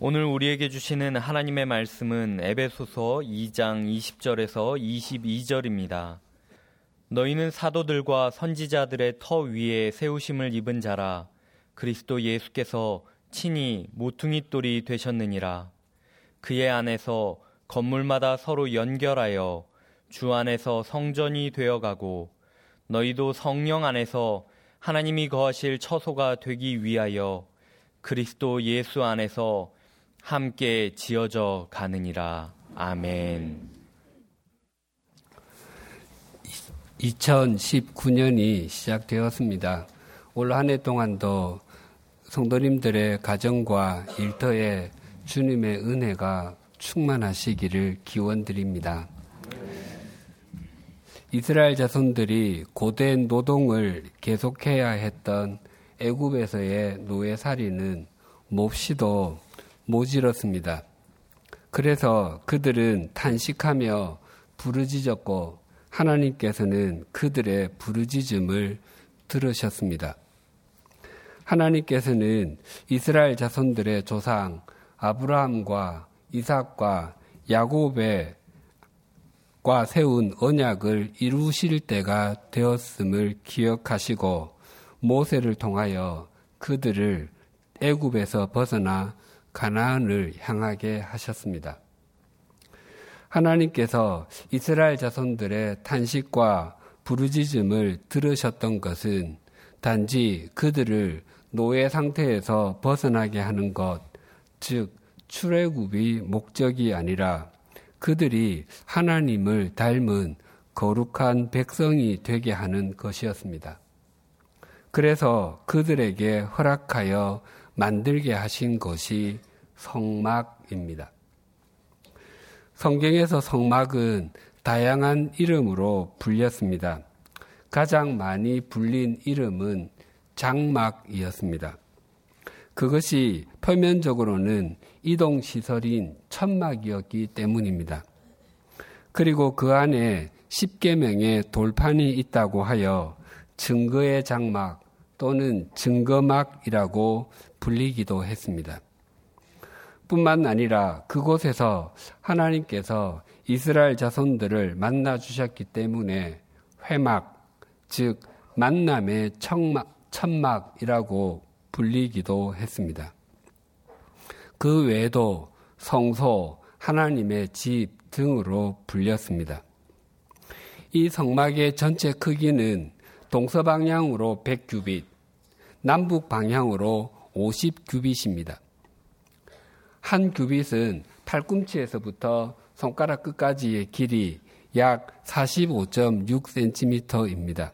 오늘 우리에게 주시는 하나님의 말씀은 에베소서 2장 20절에서 22절입니다. 너희는 사도들과 선지자들의 터 위에 세우심을 입은 자라 그리스도 예수께서 친히 모퉁이 돌이 되셨느니라. 그의 안에서 건물마다 서로 연결하여 주 안에서 성전이 되어 가고 너희도 성령 안에서 하나님이 거하실 처소가 되기 위하여 그리스도 예수 안에서 함께 지어져 가느니라. 아멘. 2019년이 시작되었습니다. 올 한 해 동안도 성도님들의 가정과 일터에 주님의 은혜가 충만하시기를 기원드립니다. 이스라엘 자손들이 고된 노동을 계속해야 했던 애굽에서의 노예살이는 몹시도 모질었습니다. 그래서 그들은 탄식하며 부르짖었고 하나님께서는 그들의 부르짖음을 들으셨습니다. 하나님께서는 이스라엘 자손들의 조상 아브라함과 이삭과 야곱의 과 세운 언약을 이루실 때가 되었음을 기억하시고 모세를 통하여 그들을 애굽에서 벗어나 가나안을 향하게 하셨습니다. 하나님께서 이스라엘 자손들의 탄식과 부르짖음을 들으셨던 것은 단지 그들을 노예 상태에서 벗어나게 하는 것, 즉 출애굽이 목적이 아니라 그들이 하나님을 닮은 거룩한 백성이 되게 하는 것이었습니다. 그래서 그들에게 허락하여 만들게 하신 것이 성막입니다. 성경에서 성막은 다양한 이름으로 불렸습니다. 가장 많이 불린 이름은 장막이었습니다. 그것이 표면적으로는 이동시설인 천막이었기 때문입니다. 그리고 그 안에 10개명의 돌판이 있다고 하여 증거의 장막 또는 증거막이라고 불리기도 했습니다. 뿐만 아니라 그곳에서 하나님께서 이스라엘 자손들을 만나 주셨기 때문에 회막, 즉 만남의 청막, 천막이라고 불리기도 했습니다. 그 외에도 성소, 하나님의 집 등으로 불렸습니다. 이 성막의 전체 크기는 동서방향으로 100규빗, 남북 방향으로 50규빗입니다. 한 규빗은 팔꿈치에서부터 손가락 끝까지의 길이 약 45.6cm입니다.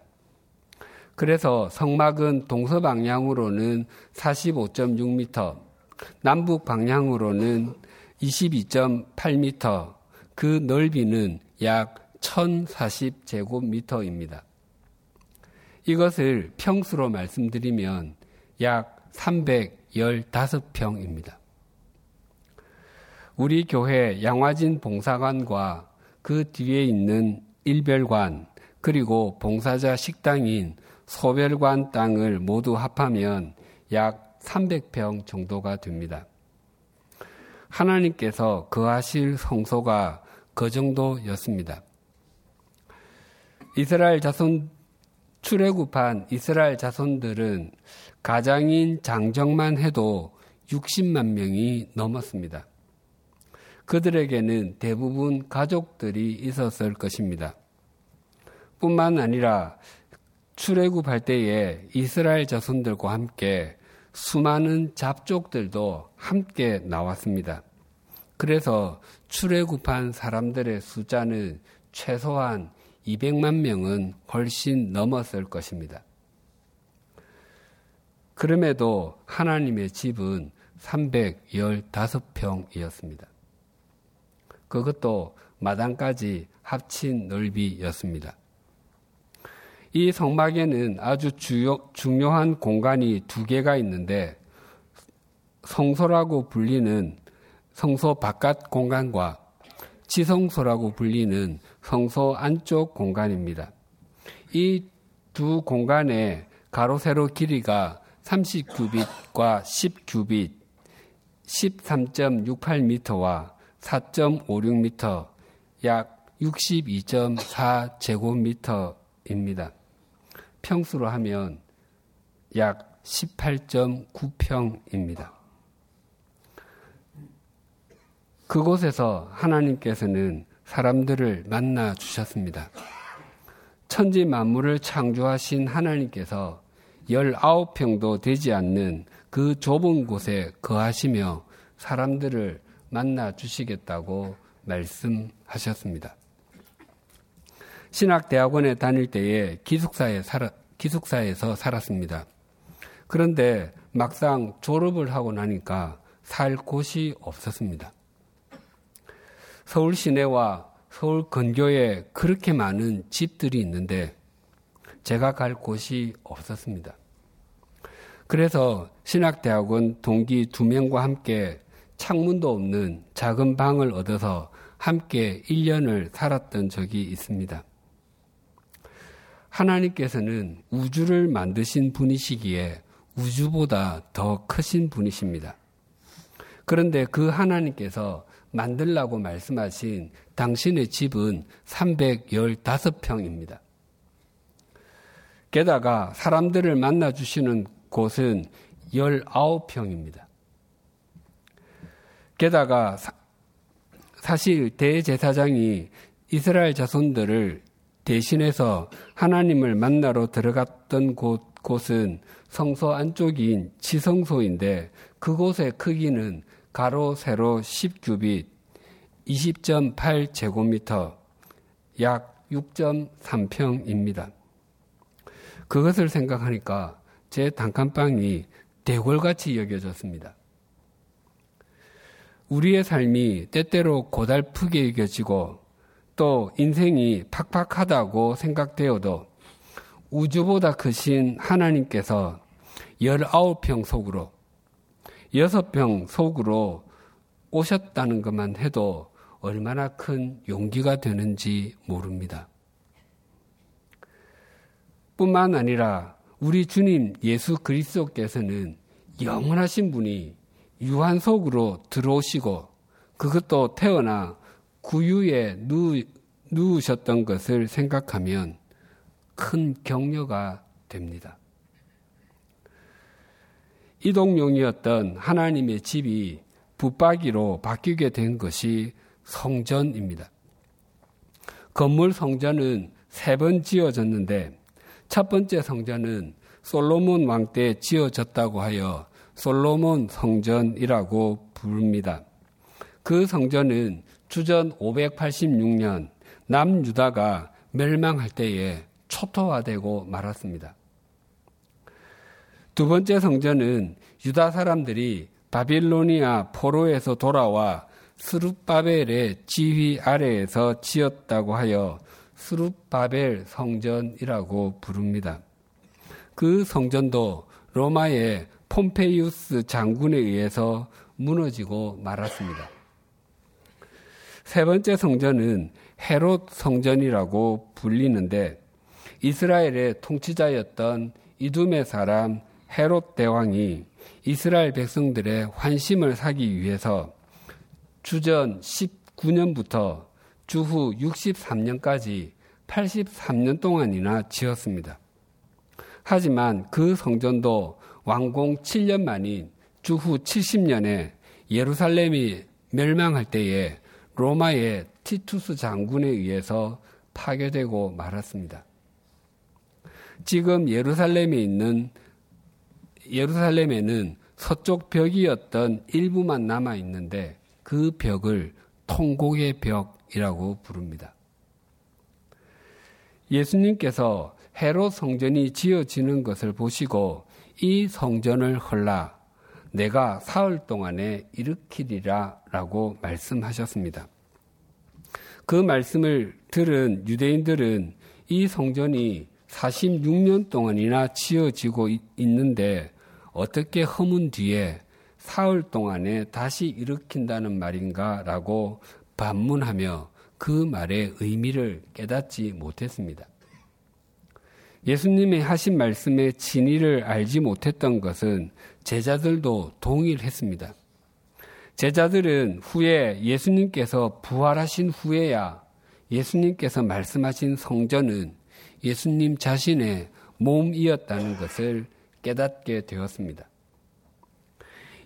그래서 성막은 동서방향으로는 45.6m, 남북 방향으로는 22.8m, 그 넓이는 약 1040제곱미터입니다. 이것을 평수로 말씀드리면 약 315평입니다. 우리 교회 양화진 봉사관과 그 뒤에 있는 일별관, 그리고 봉사자 식당인 소별관 땅을 모두 합하면 약 300평 정도가 됩니다. 하나님께서 거하실 성소가 그 정도였습니다. 이스라엘 자손 출애굽한 이스라엘 자손들은 가장인 장정만 해도 60만 명이 넘었습니다. 그들에게는 대부분 가족들이 있었을 것입니다. 뿐만 아니라 출애굽할 때에 이스라엘 자손들과 함께 수많은 잡족들도 함께 나왔습니다. 그래서 출애굽한 사람들의 숫자는 최소한 200만 명은 훨씬 넘었을 것입니다. 그럼에도 하나님의 집은 315평이었습니다. 그것도 마당까지 합친 넓이였습니다. 이 성막에는 아주 주요, 중요한 공간이 두 개가 있는데 성소라고 불리는 성소 바깥 공간과 지성소라고 불리는 성소 안쪽 공간입니다. 이 두 공간의 가로 세로 길이가 30규빗과 10규빗, 13.68m와 4.56m, 약 62.4제곱미터입니다. 평수로 하면 약 18.9평입니다. 그곳에서 하나님께서는 사람들을 만나 주셨습니다. 천지 만물을 창조하신 하나님께서 19평도 되지 않는 그 좁은 곳에 거하시며 사람들을 만나 주시겠다고 말씀하셨습니다. 신학대학원에 다닐 때에 기숙사에 살아, 기숙사에서 살았습니다. 그런데 막상 졸업을 하고 나니까 살 곳이 없었습니다. 서울 시내와 서울 근교에 그렇게 많은 집들이 있는데 제가 갈 곳이 없었습니다. 그래서 신학대학원 동기 두 명과 함께 창문도 없는 작은 방을 얻어서 함께 1년을 살았던 적이 있습니다. 하나님께서는 우주를 만드신 분이시기에 우주보다 더 크신 분이십니다. 그런데 그 하나님께서 만들라고 말씀하신 당신의 집은 315평입니다. 게다가 사람들을 만나 주시는 곳은 19평입니다. 게다가 사, 실 대제사장이 이스라엘 자손들을 대신해서 하나님을 만나러 들어갔던 곳, 곳은 성소 안쪽인 지성소인데 그곳의 크기는 가로 세로 10규빗 20.8 제곱미터 약 6.3평입니다. 그것을 생각하니까 제 단칸방이 대궐같이 여겨졌습니다. 우리의 삶이 때때로 고달프게 여겨지고 또 인생이 팍팍하다고 생각되어도 우주보다 크신 하나님께서 19평 속으로 여섯 병 속으로 오셨다는 것만 해도 얼마나 큰 용기가 되는지 모릅니다. 뿐만 아니라 우리 주님 예수 그리스도께서는 영원하신 분이 유한 속으로 들어오시고 그것도 태어나 구유에 누, 누우셨던 것을 생각하면 큰 격려가 됩니다. 이동용이었던 하나님의 집이 붙박이로 바뀌게 된 것이 성전입니다. 건물 성전은 세 번 지어졌는데 첫 번째 성전은 솔로몬 왕 때 지어졌다고 하여 솔로몬 성전이라고 부릅니다. 그 성전은 주전 586년 남유다가 멸망할 때에 초토화되고 말았습니다. 두 번째 성전은 유다 사람들이 바빌로니아 포로에서 돌아와 스룹바벨의 지휘 아래에서 지었다고 하여 스룹바벨 성전이라고 부릅니다. 그 성전도 로마의 폼페이우스 장군에 의해서 무너지고 말았습니다. 세 번째 성전은 헤롯 성전이라고 불리는데 이스라엘의 통치자였던 이둠의 사람 헤롯 대왕이 이스라엘 백성들의 환심을 사기 위해서 주전 19년부터 주후 63년까지 83년 동안이나 지었습니다. 하지만 그 성전도 완공 7년 만인 주후 70년에 예루살렘이 멸망할 때에 로마의 티투스 장군에 의해서 파괴되고 말았습니다. 지금 예루살렘에 있는 예루살렘에는 서쪽 벽이었던 일부만 남아 있는데 그 벽을 통곡의 벽이라고 부릅니다. 예수님께서 헤롯 성전이 지어지는 것을 보시고 이 성전을 헐라 내가 사흘 동안에 일으키리라 라고 말씀하셨습니다. 그 말씀을 들은 유대인들은 이 성전이 46년 동안이나 지어지고 있는데 어떻게 허문 뒤에 사흘 동안에 다시 일으킨다는 말인가 라고 반문하며 그 말의 의미를 깨닫지 못했습니다. 예수님의 하신 말씀의 진의를 알지 못했던 것은 제자들도 동일했습니다. 제자들은 후에 예수님께서 부활하신 후에야 예수님께서 말씀하신 성전은 예수님 자신의 몸이었다는 것을 깨닫게 되었습니다.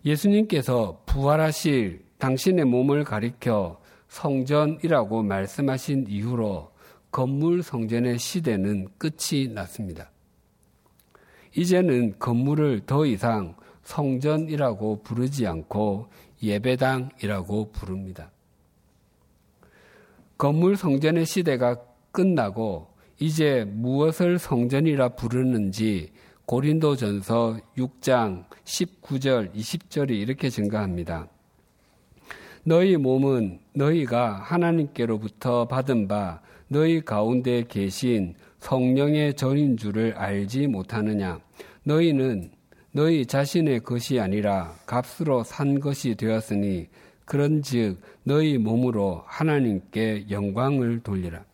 예수님께서 부활하실 당신의 몸을 가리켜 성전이라고 말씀하신 이후로 건물 성전의 시대는 끝이 났습니다. 이제는 건물을 더 이상 성전이라고 부르지 않고 예배당이라고 부릅니다. 건물 성전의 시대가 끝나고 이제 무엇을 성전이라 부르는지 고린도전서 6장 19절 20절이 이렇게 증가합니다. 너희 몸은 너희가 하나님께로부터 받은 바 너희 가운데 계신 성령의 전인 줄을 알지 못하느냐 너희는 너희 자신의 것이 아니라 값으로 산 것이 되었으니 그런즉 너희 몸으로 하나님께 영광을 돌리라.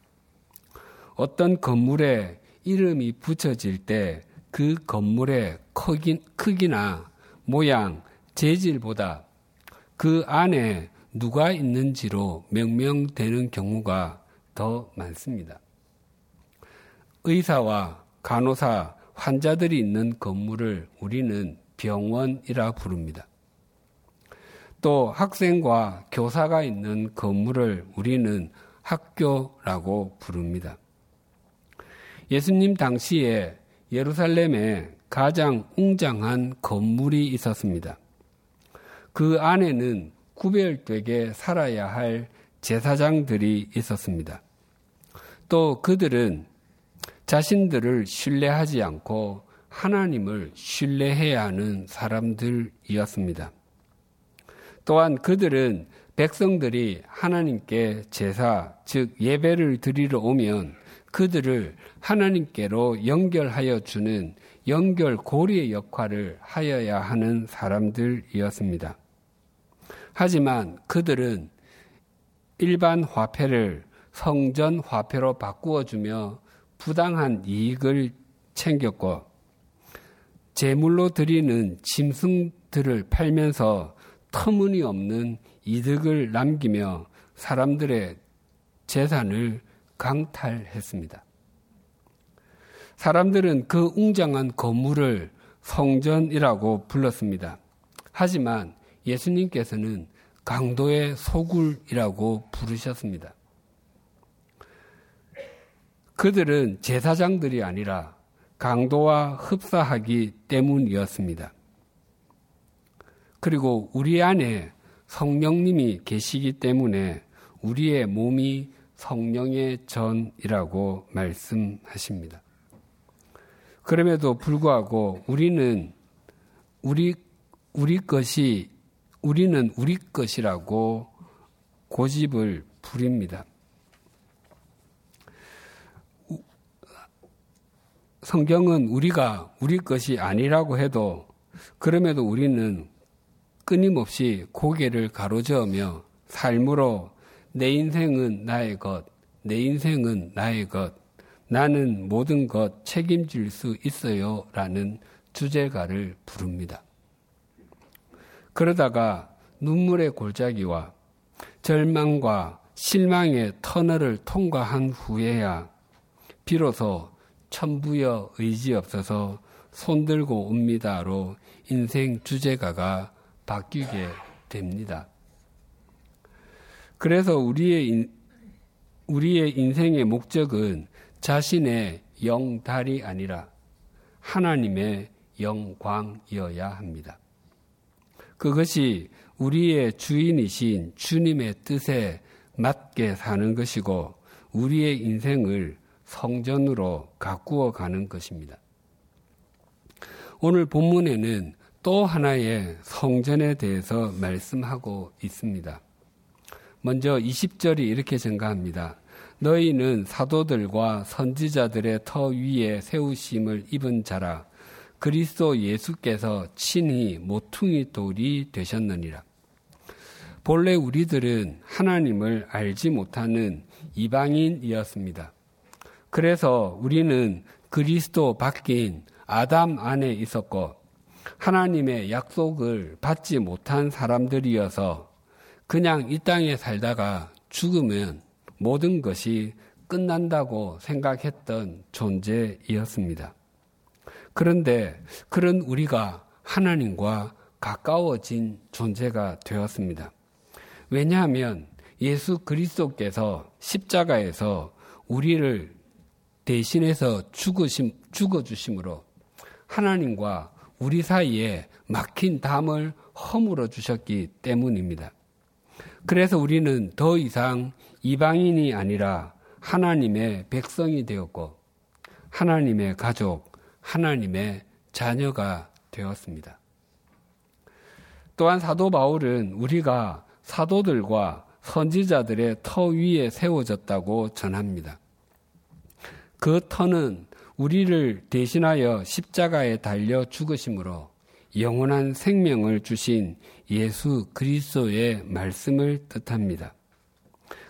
어떤 건물에 이름이 붙여질 때 그 건물의 크기, 크기나 모양, 재질보다 그 안에 누가 있는지로 명명되는 경우가 더 많습니다. 의사와 간호사, 환자들이 있는 건물을 우리는 병원이라 부릅니다. 또 학생과 교사가 있는 건물을 우리는 학교라고 부릅니다. 예수님 당시에 예루살렘에 가장 웅장한 건물이 있었습니다. 그 안에는 구별되게 살아야 할 제사장들이 있었습니다. 또 그들은 자신들을 신뢰하지 않고 하나님을 신뢰해야 하는 사람들이었습니다. 또한 그들은 백성들이 하나님께 제사, 즉 예배를 드리러 오면 그들을 하나님께로 연결하여 주는 연결 고리의 역할을 하여야 하는 사람들이었습니다. 하지만 그들은 일반 화폐를 성전 화폐로 바꾸어 주며 부당한 이익을 챙겼고 제물로 드리는 짐승들을 팔면서 터무니없는 이득을 남기며 사람들의 재산을 강탈했습니다. 사람들은 그 웅장한 건물을 성전이라고 불렀습니다. 하지만 예수님께서는 강도의 소굴이라고 부르셨습니다. 그들은 제사장들이 아니라 강도와 흡사하기 때문이었습니다. 그리고 우리 안에 성령님이 계시기 때문에 우리의 몸이 성령의 전이라고 말씀하십니다. 그럼에도 불구하고 우리는 우리 우리 것이 우리는 우리 것이라고 고집을 부립니다. 성경은 우리가 우리 것이 아니라고 해도 그럼에도 우리는 끊임없이 고개를 가로저으며 삶으로 내 인생은 나의 것, 내 인생은 나의 것, 나는 모든 것 책임질 수 있어요. 라는 주제가를 부릅니다. 그러다가 눈물의 골짜기와 절망과 실망의 터널을 통과한 후에야 비로소 천부여 의지 없어서 손들고 옵니다로 인생 주제가가 바뀌게 됩니다. 그래서 우리의 인, 우리의 인생의 목적은 자신의 영달이 아니라 하나님의 영광이어야 합니다. 그것이 우리의 주인이신 주님의 뜻에 맞게 사는 것이고 우리의 인생을 성전으로 가꾸어 가는 것입니다. 오늘 본문에는 또 하나의 성전에 대해서 말씀하고 있습니다. 먼저 20절이 이렇게 증가합니다. 너희는 사도들과 선지자들의 터 위에 세우심을 입은 자라 그리스도 예수께서 친히 모퉁이 돌이 되셨느니라. 본래 우리들은 하나님을 알지 못하는 이방인이었습니다. 그래서 우리는 그리스도 바뀐 아담 안에 있었고 하나님의 약속을 받지 못한 사람들이어서 그냥 이 땅에 살다가 죽으면 모든 것이 끝난다고 생각했던 존재이었습니다. 그런데 그런 우리가 하나님과 가까워진 존재가 되었습니다. 왜냐하면 예수 그리스도께서 십자가에서 우리를 대신해서 죽으심, 죽어주심으로 하나님과 우리 사이에 막힌 담을 허물어 주셨기 때문입니다. 그래서 우리는 더 이상 이방인이 아니라 하나님의 백성이 되었고 하나님의 가족, 하나님의 자녀가 되었습니다. 또한 사도 바울은 우리가 사도들과 선지자들의 터 위에 세워졌다고 전합니다. 그 터는 우리를 대신하여 십자가에 달려 죽으심으로 영원한 생명을 주신 예수 그리스도의 말씀을 뜻합니다.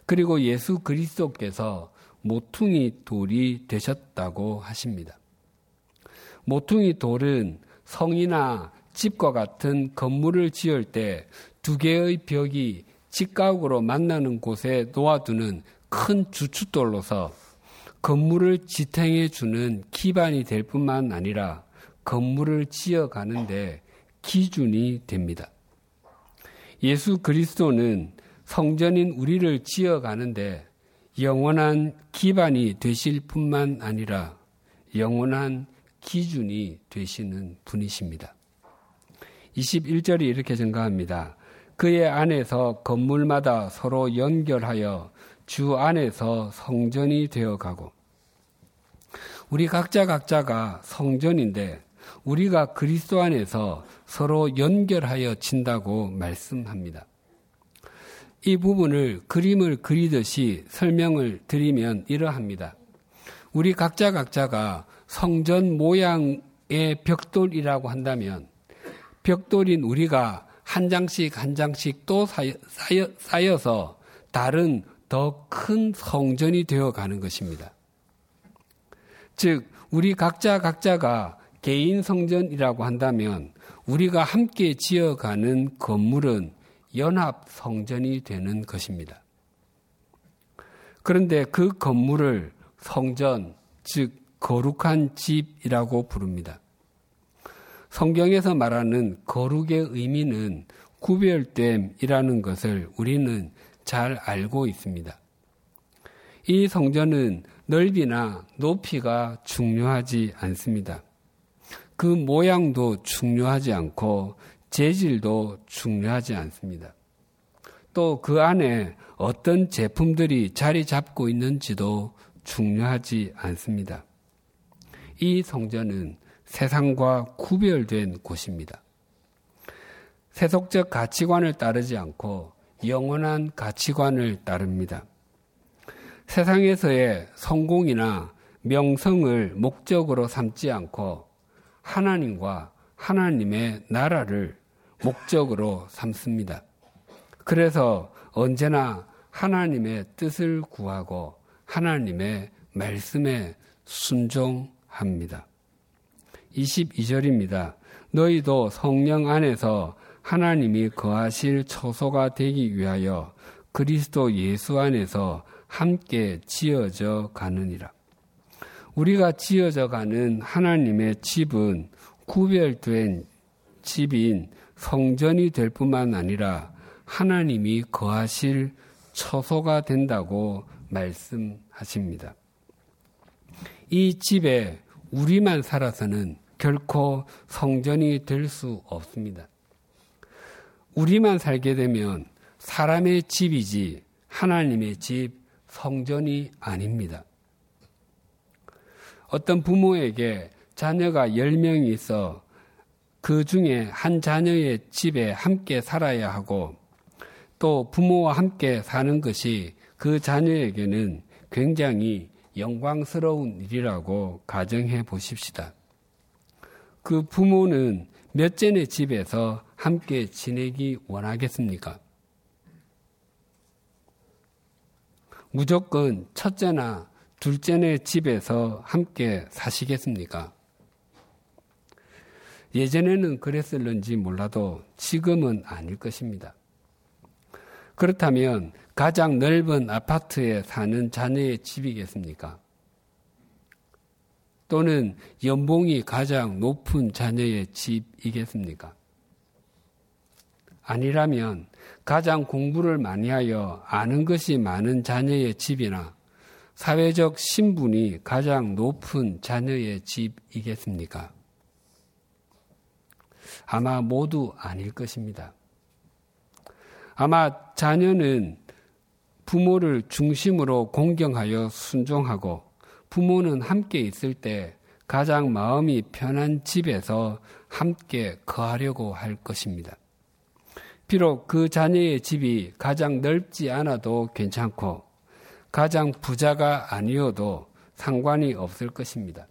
그리고 예수 그리스도께서 모퉁이 돌이 되셨다고 하십니다. 모퉁이 돌은 성이나 집과 같은 건물을 지을 때 두 개의 벽이 직각으로 만나는 곳에 놓아두는 큰 주춧돌로서 건물을 지탱해 주는 기반이 될 뿐만 아니라 건물을 지어가는데 기준이 됩니다. 예수 그리스도는 성전인 우리를 지어가는데 영원한 기반이 되실 뿐만 아니라 영원한 기준이 되시는 분이십니다. 21절이 이렇게 증가합니다. 그의 안에서 건물마다 서로 연결하여 주 안에서 성전이 되어 가고 우리 각자 각자가 성전인데 우리가 그리스도 안에서 서로 연결하여 진다고 말씀합니다. 이 부분을 그림을 그리듯이 설명을 드리면 이러합니다. 우리 각자 각자가 성전 모양의 벽돌이라고 한다면 벽돌인 우리가 한 장씩 한 장씩 또 쌓여, 서 다른 더 큰 성전이 되어 가는 것입니다. 즉, 우리 각자 각자가 개인 성전이라고 한다면 우리가 함께 지어가는 건물은 연합 성전이 되는 것입니다. 그런데 그 건물을 성전, 즉, 거룩한 집이라고 부릅니다. 성경에서 말하는 거룩의 의미는 구별됨이라는 것을 우리는 잘 알고 있습니다. 이 성전은 넓이나 높이가 중요하지 않습니다. 그 모양도 중요하지 않고 재질도 중요하지 않습니다. 또 그 안에 어떤 제품들이 자리 잡고 있는지도 중요하지 않습니다. 이 성전은 세상과 구별된 곳입니다. 세속적 가치관을 따르지 않고 영원한 가치관을 따릅니다. 세상에서의 성공이나 명성을 목적으로 삼지 않고 하나님과 하나님의 나라를 목적으로 삼습니다. 그래서 언제나 하나님의 뜻을 구하고 하나님의 말씀에 순종합니다. 22절입니다. 너희도 성령 안에서 하나님이 거하실 처소가 되기 위하여 그리스도 예수 안에서 함께 지어져 가느니라. 우리가 지어져 가는 하나님의 집은 구별된 집인 성전이 될 뿐만 아니라 하나님이 거하실 처소가 된다고 말씀하십니다. 이 집에 우리만 살아서는 결코 성전이 될 수 없습니다. 우리만 살게 되면 사람의 집이지 하나님의 집, 성전이 아닙니다. 어떤 부모에게 자녀가 10명이 있어 그 중에 한 자녀의 집에 함께 살아야 하고 또 부모와 함께 사는 것이 그 자녀에게는 굉장히 영광스러운 일이라고 가정해 보십시다. 그 부모는 몇째의 집에서 함께 지내기 원하겠습니까? 무조건 첫째나 둘째네 집에서 함께 사시겠습니까? 예전에는 그랬을는지 몰라도 지금은 아닐 것입니다. 그렇다면 가장 넓은 아파트에 사는 자녀의 집이겠습니까? 또는 연봉이 가장 높은 자녀의 집이겠습니까? 아니라면 가장 공부를 많이 하여 아는 것이 많은 자녀의 집이나 사회적 신분이 가장 높은 자녀의 집이겠습니까? 아마 모두 아닐 것입니다. 아마 자녀는 부모를 중심으로 공경하여 순종하고 부모는 함께 있을 때 가장 마음이 편한 집에서 함께 거하려고 할 것입니다. 비록 그 자녀의 집이 가장 넓지 않아도 괜찮고 가장 부자가 아니어도 상관이 없을 것입니다.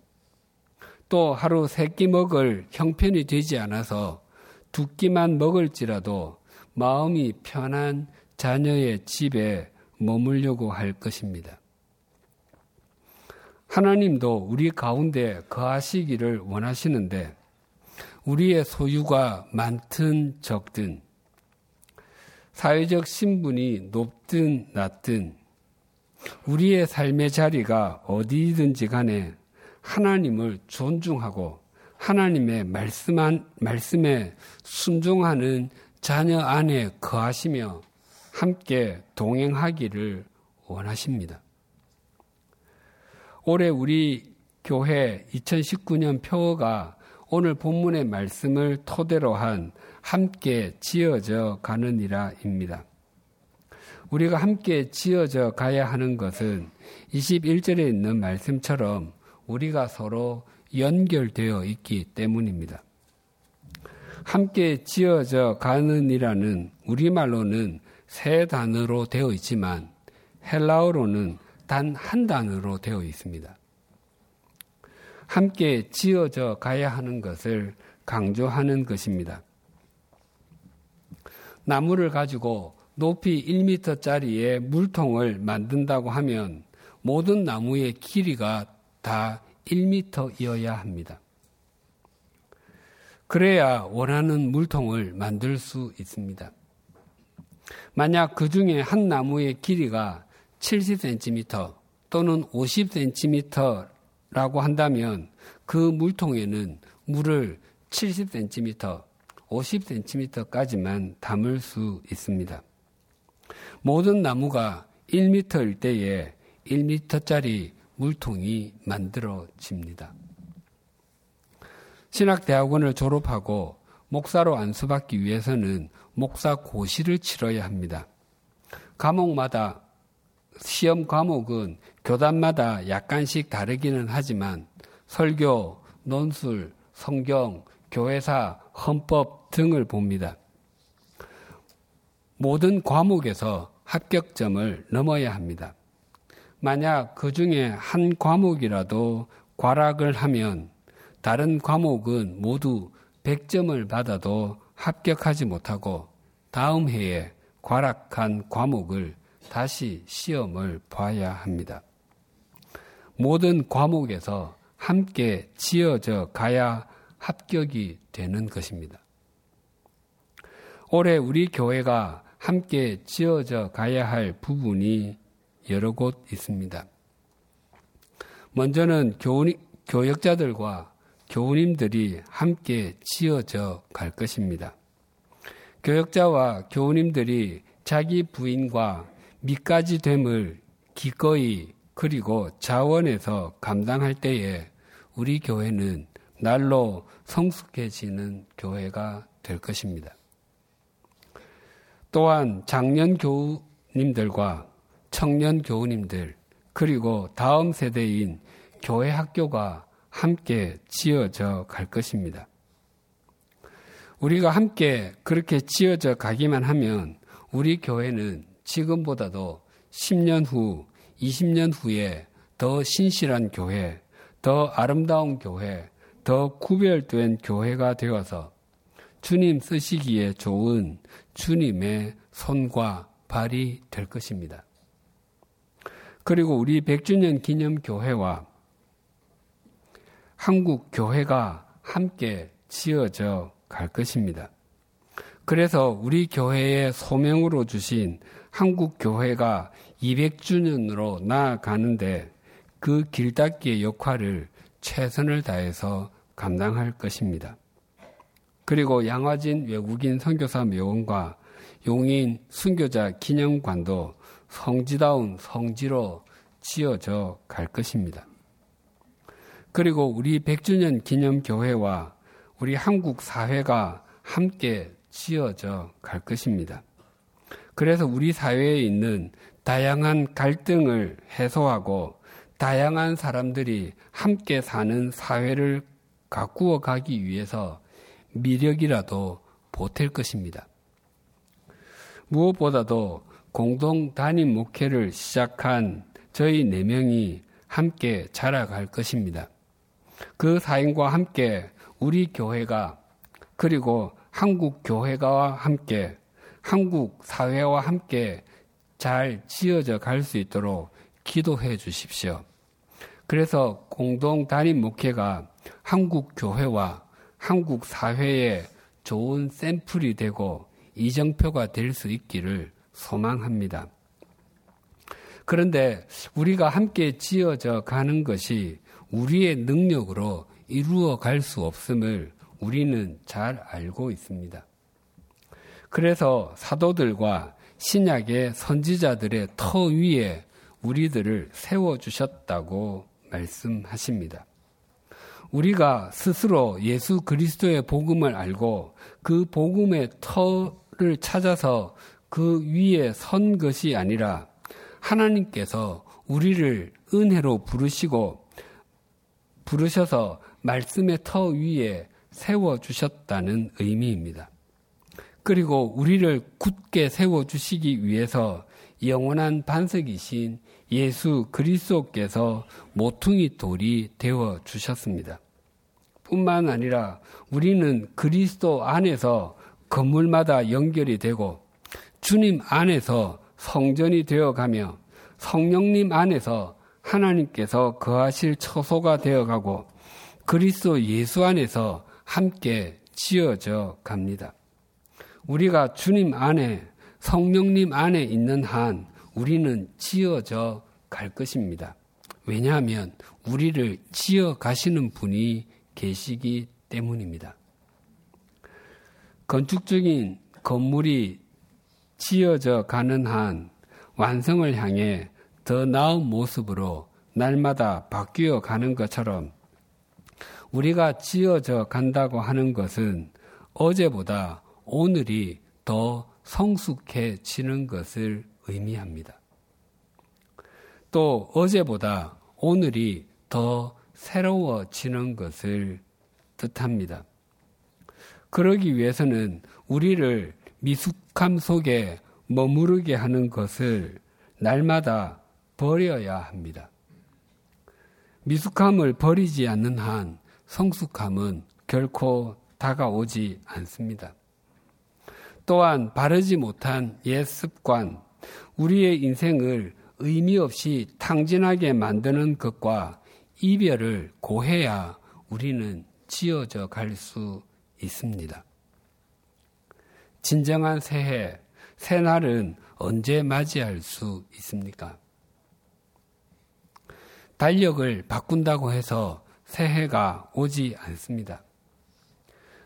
또 하루 세 끼 먹을 형편이 되지 않아서 두 끼만 먹을지라도 마음이 편한 자녀의 집에 머물려고 할 것입니다. 하나님도 우리 가운데 거하시기를 원하시는데 우리의 소유가 많든 적든 사회적 신분이 높든 낮든 우리의 삶의 자리가 어디든지 간에 하나님을 존중하고 하나님의 말씀한, 말씀에 순종하는 자녀 안에 거하시며 함께 동행하기를 원하십니다. 올해 우리 교회 2019년 표어가 오늘 본문의 말씀을 토대로 한 함께 지어져 가느니라입니다. 우리가 함께 지어져 가야 하는 것은 21절에 있는 말씀처럼 우리가 서로 연결되어 있기 때문입니다. 함께 지어져 가는이라는 우리말로는 세 단어로 되어 있지만 헬라어로는 단 한 단어로 되어 있습니다. 함께 지어져 가야 하는 것을 강조하는 것입니다. 나무를 가지고 높이 1m짜리의 물통을 만든다고 하면 모든 나무의 길이가 다 1m이어야 합니다. 그래야 원하는 물통을 만들 수 있습니다. 만약 그 중에 한 나무의 길이가 70cm 또는 50cm라고 한다면 그 물통에는 물을 70cm, 50cm까지만 담을 수 있습니다. 모든 나무가 1m일 때에 1m짜리 물통이 만들어집니다. 신학대학원을 졸업하고 목사로 안수받기 위해서는 목사 고시를 치러야 합니다. 과목마다 시험 과목은 교단마다 약간씩 다르기는 하지만 설교, 논술, 성경, 교회사, 헌법 등을 봅니다. 모든 과목에서 합격점을 넘어야 합니다. 만약 그 중에 한 과목이라도 과락을 하면 다른 과목은 모두 100점을 받아도 합격하지 못하고 다음 해에 과락한 과목을 다시 시험을 봐야 합니다. 모든 과목에서 함께 지어져 가야 합격이 되는 것입니다. 올해 우리 교회가 함께 지어져 가야 할 부분이 여러 곳 있습니다. 먼저는 교훈, 교역자들과 교우님들이 함께 지어져 갈 것입니다. 교역자와 교우님들이 자기 부인과 밑까지 됨을 기꺼이 그리고 자원해서 감당할 때에 우리 교회는 날로 성숙해지는 교회가 될 것입니다. 또한 장년 교우님들과 청년 교우님들 그리고 다음 세대인 교회 학교가 함께 지어져 갈 것입니다. 우리가 함께 그렇게 지어져 가기만 하면 우리 교회는 지금보다도 10년 후, 20년 후에 더 신실한 교회, 더 아름다운 교회, 더 구별된 교회가 되어서 주님 쓰시기에 좋은 주님의 손과 발이 될 것입니다. 그리고 우리 100주년 기념 교회와 한국 교회가 함께 지어져 갈 것입니다. 그래서 우리 교회의 소명으로 주신 한국 교회가 200주년으로 나아가는데 그 길닦기의 역할을 최선을 다해서 감당할 것입니다. 그리고 양화진 외국인 선교사 묘원과 용인 순교자 기념관도 성지다운 성지로 지어져 갈 것입니다. 그리고 우리 100주년 기념교회와 우리 한국 사회가 함께 지어져 갈 것입니다. 그래서 우리 사회에 있는 다양한 갈등을 해소하고 다양한 사람들이 함께 사는 사회를 가꾸어 가기 위해서 미력이라도 보탤 것입니다. 무엇보다도 공동 단임 목회를 시작한 저희 네 명이 함께 자라갈 것입니다. 그 사인과 함께 우리 교회가 그리고 한국 교회가 함께 한국 사회와 함께 잘 지어져 갈 수 있도록 기도해 주십시오. 그래서 공동 단임 목회가 한국 교회와 한국 사회에 좋은 샘플이 되고 이정표가 될 수 있기를 소망합니다. 그런데 우리가 함께 지어져 가는 것이 우리의 능력으로 이루어 갈 수 없음을 우리는 잘 알고 있습니다. 그래서 사도들과 신약의 선지자들의 터 위에 우리들을 세워주셨다고 말씀하십니다. 우리가 스스로 예수 그리스도의 복음을 알고 그 복음의 터를 찾아서 그 위에 선 것이 아니라 하나님께서 우리를 은혜로 부르시고 부르셔서 말씀의 터 위에 세워 주셨다는 의미입니다. 그리고 우리를 굳게 세워 주시기 위해서 영원한 반석이신 예수 그리스도께서 모퉁이 돌이 되어 주셨습니다. 뿐만 아니라 우리는 그리스도 안에서 건물마다 연결이 되고 주님 안에서 성전이 되어 가며 성령님 안에서 하나님께서 거하실 처소가 되어 가고 그리스도 예수 안에서 함께 지어져 갑니다. 우리가 주님 안에 성령님 안에 있는 한 우리는 지어져 갈 것입니다. 왜냐하면 우리를 지어 가시는 분이 계시기 때문입니다. 건축적인 건물이 지어져 가는 한 완성을 향해 더 나은 모습으로 날마다 바뀌어 가는 것처럼 우리가 지어져 간다고 하는 것은 어제보다 오늘이 더 성숙해지는 것을 의미합니다. 또 어제보다 오늘이 더 새로워지는 것을 뜻합니다. 그러기 위해서는 우리를 미숙함 속에 머무르게 하는 것을 날마다 버려야 합니다. 미숙함을 버리지 않는 한 성숙함은 결코 다가오지 않습니다. 또한 바르지 못한 옛 습관, 우리의 인생을 의미 없이 탕진하게 만드는 것과 이별을 고해야 우리는 지어져 갈 수 있습니다. 진정한 새해, 새날은 언제 맞이할 수 있습니까? 달력을 바꾼다고 해서 새해가 오지 않습니다.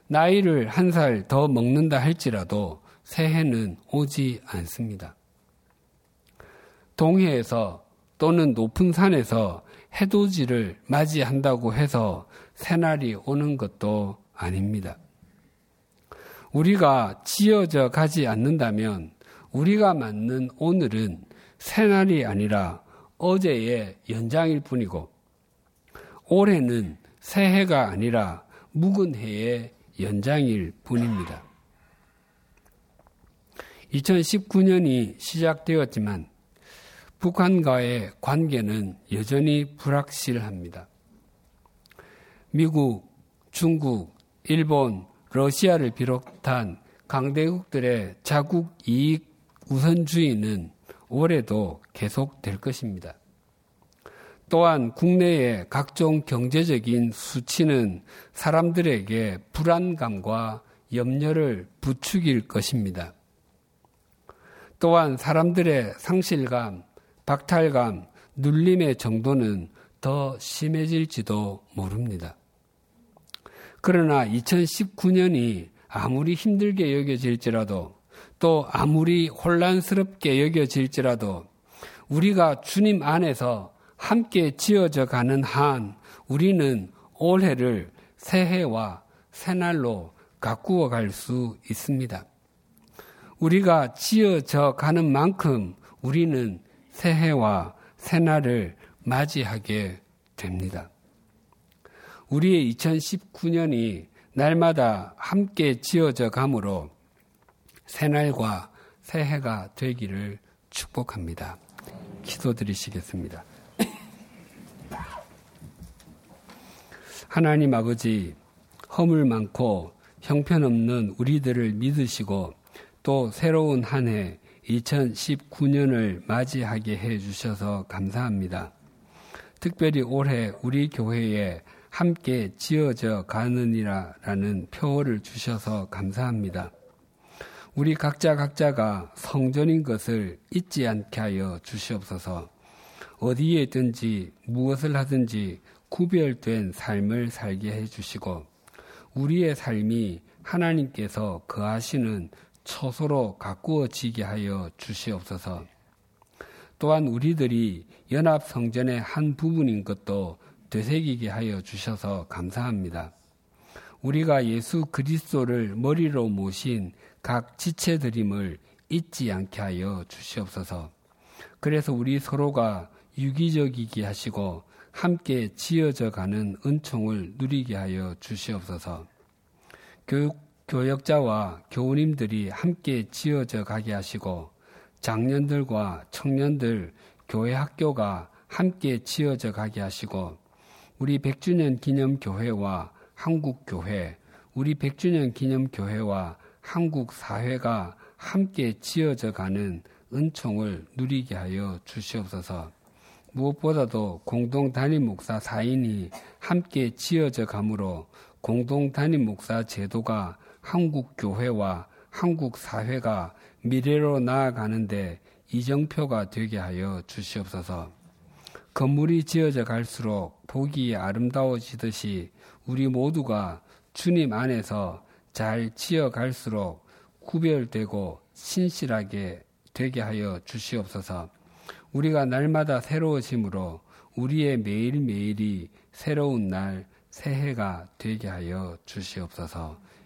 나이를 한 살 더 먹는다 할지라도 새해는 오지 않습니다. 동해에서 또는 높은 산에서 해돋이를 맞이한다고 해서 새날이 오는 것도 아닙니다. 우리가 지어져 가지 않는다면 우리가 맞는 오늘은 새날이 아니라 어제의 연장일 뿐이고 올해는 새해가 아니라 묵은 해의 연장일 뿐입니다. 2019년이 시작되었지만 북한과의 관계는 여전히 불확실합니다. 미국, 중국, 일본, 러시아를 비롯한 강대국들의 자국 이익 우선주의는 올해도 계속될 것입니다. 또한 국내의 각종 경제적인 수치는 사람들에게 불안감과 염려를 부추길 것입니다. 또한 사람들의 상실감, 박탈감, 눌림의 정도는 더 심해질지도 모릅니다. 그러나 2019년이 아무리 힘들게 여겨질지라도 또 아무리 혼란스럽게 여겨질지라도 우리가 주님 안에서 함께 지어져 가는 한 우리는 올해를 새해와 새날로 가꾸어 갈 수 있습니다. 우리가 지어져 가는 만큼 우리는 새해와 새날을 맞이하게 됩니다. 우리의 2019년이 날마다 함께 지어져 가므로 새날과 새해가 되기를 축복합니다. 기도드리시겠습니다. 하나님 아버지, 허물 많고 형편없는 우리들을 믿으시고 또 새로운 한 해 2019년을 맞이하게 해 주셔서 감사합니다. 특별히 올해 우리 교회에 함께 지어져 가느니라라는 표어를 주셔서 감사합니다. 우리 각자 각자가 성전인 것을 잊지 않게 하여 주시옵소서. 어디에 있든지 무엇을 하든지 구별된 삶을 살게 해 주시고 우리의 삶이 하나님께서 거하시는 처소로 가꾸어지게 하여 주시옵소서. 또한 우리들이 연합 성전의 한 부분인 것도 되새기게 하여 주셔서 감사합니다. 우리가 예수 그리스도를 머리로 모신 각 지체들임을 잊지 않게 하여 주시옵소서. 그래서 우리 서로가 유기적이게 하시고 함께 지어져 가는 은총을 누리게 하여 주시옵소서. 교육, 교역자와 교우님들이 함께 지어져 가게 하시고 장년들과 청년들, 교회 학교가 함께 지어져 가게 하시고 우리 100주년 기념 교회와 한국 교회, 우리 100주년 기념 교회와 한국 사회가 함께 지어져 가는 은총을 누리게 하여 주시옵소서. 무엇보다도 공동 단임 목사 사인이 함께 지어져 가므로 공동 단임 목사 제도가 한국 교회와 한국 사회가 미래로 나아가는데 이정표가 되게 하여 주시옵소서. 건물이 지어져 갈수록 보기 아름다워지듯이 우리 모두가 주님 안에서 잘 지어 갈수록 구별되고 신실하게 되게 하여 주시옵소서. 우리가 날마다 새로워짐으로 우리의 매일매일이 새로운 날, 새해가 되게 하여 주시옵소서